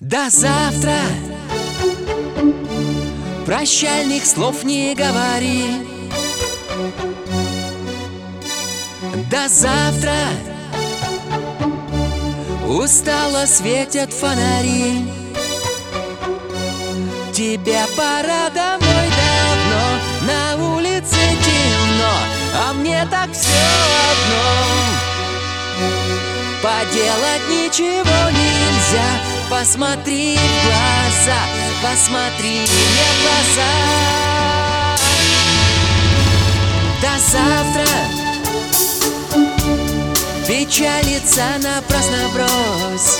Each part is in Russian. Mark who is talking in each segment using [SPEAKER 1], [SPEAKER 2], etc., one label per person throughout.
[SPEAKER 1] До завтра. Прощальных слов не говори. До завтра. Устало светят фонари. Тебе пора домой давно. На улице темно А мне так все одно. Поделать ничего нельзя Посмотри в глаза Посмотри мне в глаза. До завтра. Печалиться напрасно брось.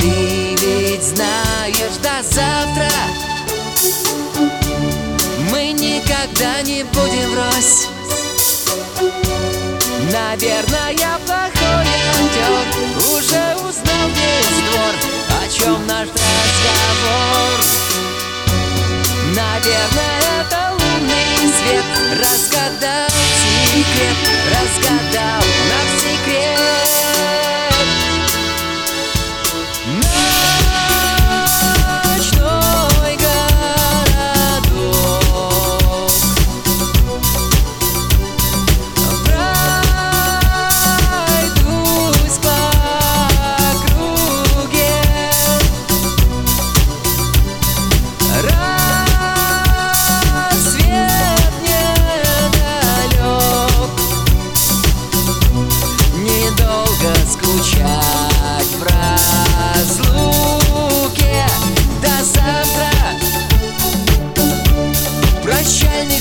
[SPEAKER 1] Ты ведь знаешь до завтра. Мы никогда не будем врозь. Наверное, я плохой актер. Уже узнал весь секрет Разгадал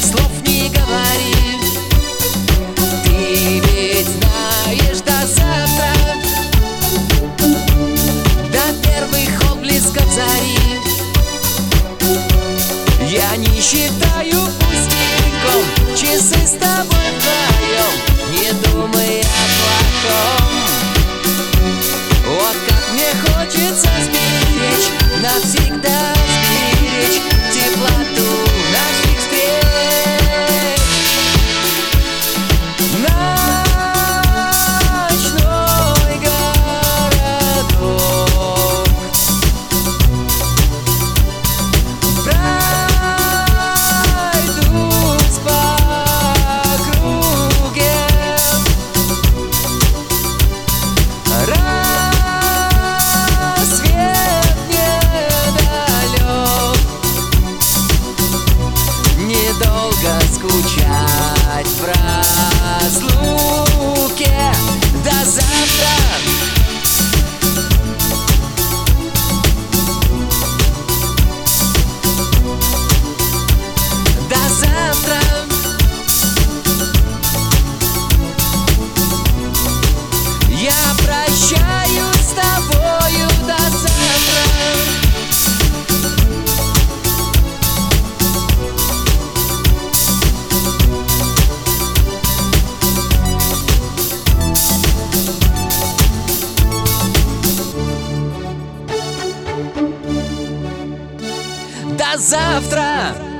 [SPEAKER 1] слов не говори. Ты ведь знаешь до завтра. До первых отблесков зари Я не считаю Недолго скучать Завтра!